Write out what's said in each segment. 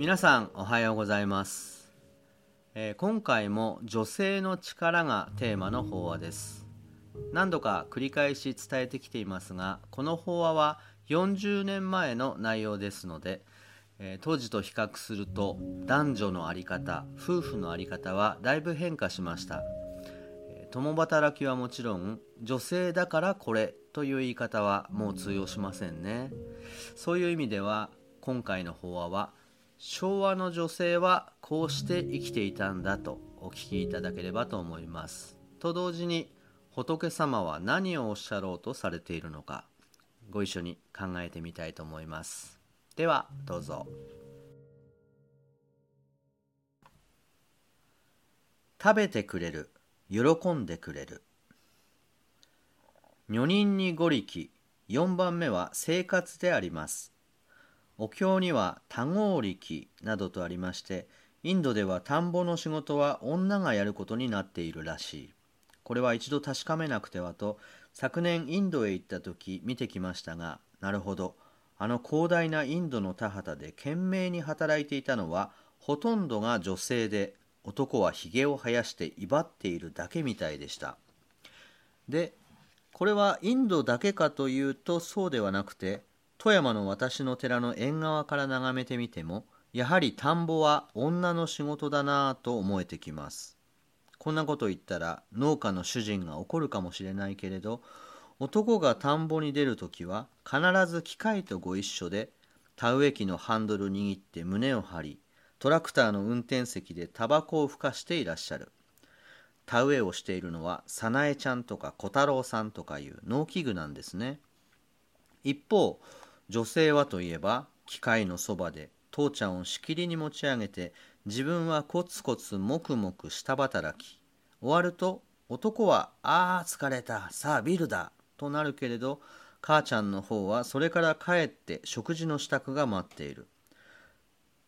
皆さんおはようございます、えー、今回も女性の力がテーマの法話です。何度か繰り返し伝えてきていますがこの法話は40年前の内容ですので、えー、当時と比較すると男女の在り方夫婦の在り方はだいぶ変化しました。共働きはもちろん女性だからこれという言い方はもう通用しませんね。そういう意味では今回の法話は昭和の女性はこうして生きていたんだとお聞きいただければと思います。と同時に仏様は何をおっしゃろうとされているのかご一緒に考えてみたいと思います。ではどうぞ。食べてくれる喜んでくれる。女人に五力4番目は生活であります。お経には多合力などとありましてインドでは田んぼの仕事は女がやることになっているらしい。これは一度確かめなくてはと昨年インドへ行った時見てきましたがなるほど。あの広大なインドの田畑で懸命に働いていたのはほとんどが女性で男はひげを生やして威張っているだけみたいでした。でこれはインドだけかというとそうではなくて富山の私の寺の縁側から眺めてみてもやはり田んぼは女の仕事だなぁと思えてきます。こんなこと言ったら農家の主人が怒るかもしれないけれど男が田んぼに出る時は必ず機械とご一緒で田植え機のハンドル握って胸を張りトラクターの運転席でタバコをふかしていらっしゃる。田植えをしているのは早苗ちゃんとか小太郎さんとかいう農機具なんですね。一方女性はといえば機械のそばで父ちゃんをしきりに持ち上げて自分はコツコツ黙々下働き終わると男は「ああ疲れたさあビルだ」となるけれど母ちゃんの方はそれから帰って食事の支度が待っている。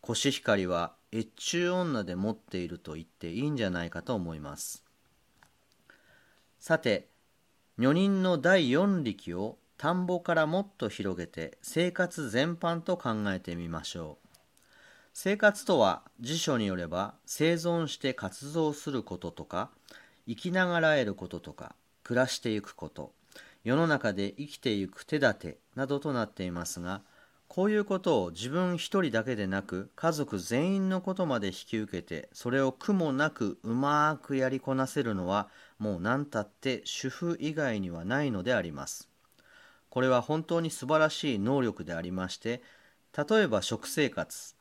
コシヒカリは越中女で持っていると言っていいんじゃないかと思います。さて女人の第四力を田んぼからもっと広げて生活全般と考えてみましょう生活とは辞書によれば生存して活動することとか生きながらえることとか暮らしていくこと世の中で生きていく手立てなどとなっていますがこういうことを自分一人だけでなく家族全員のことまで引き受けてそれを苦もなくうまくやりこなせるのはもう何たって主婦以外にはないのであります。これは本当に素晴らしい能力でありまして例えば食生活。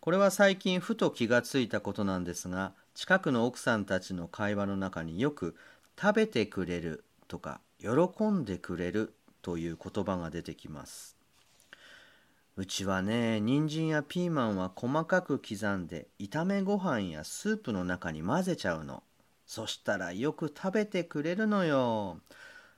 これは最近ふと気がついたことなんですが近くの奥さんたちの会話の中によく「食べてくれる」とか「喜んでくれる」という言葉が出てきます。うちはね人参やピーマンは細かく刻んで炒めご飯やスープの中に混ぜちゃうの。そしたらよく食べてくれるのよ。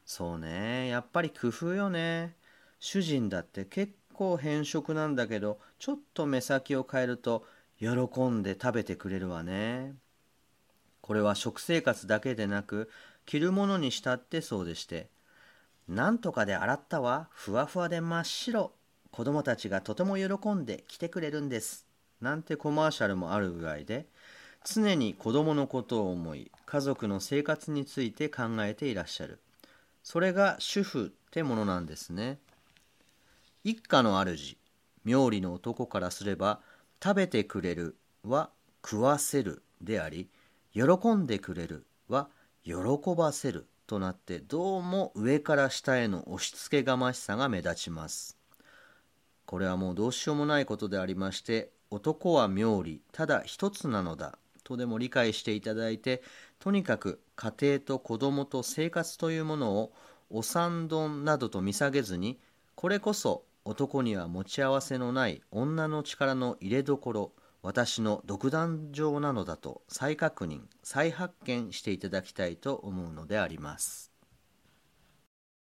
そうね。やっぱり工夫よね。主人だって結構偏食なんだけどちょっと目先を変えると喜んで食べてくれるわね。これは食生活だけでなく着るものにしたってそうでして。なんとかで洗ったわ。ふわふわで真っ白。子供たちがとても喜んで来てくれるんです。なんてコマーシャルもあるぐらいで。常に子供のことを思い家族の生活について考えていらっしゃる。それが主婦ってものなんですね。一家の主妙理の男からすれば食べてくれるは食わせるであり喜んでくれるは喜ばせるとなってどうも上から下への押し付けがましさが目立ちます。これはもうどうしようもないことでありまして男は妙理ただ一つなのだとでも理解していただいてとにかく家庭と子供と生活というものをお産丼などと見下げずにこれこそ男には持ち合わせのない女の力の入れどころ私の独壇場なのだと再確認再発見していただきたいと思うのであります。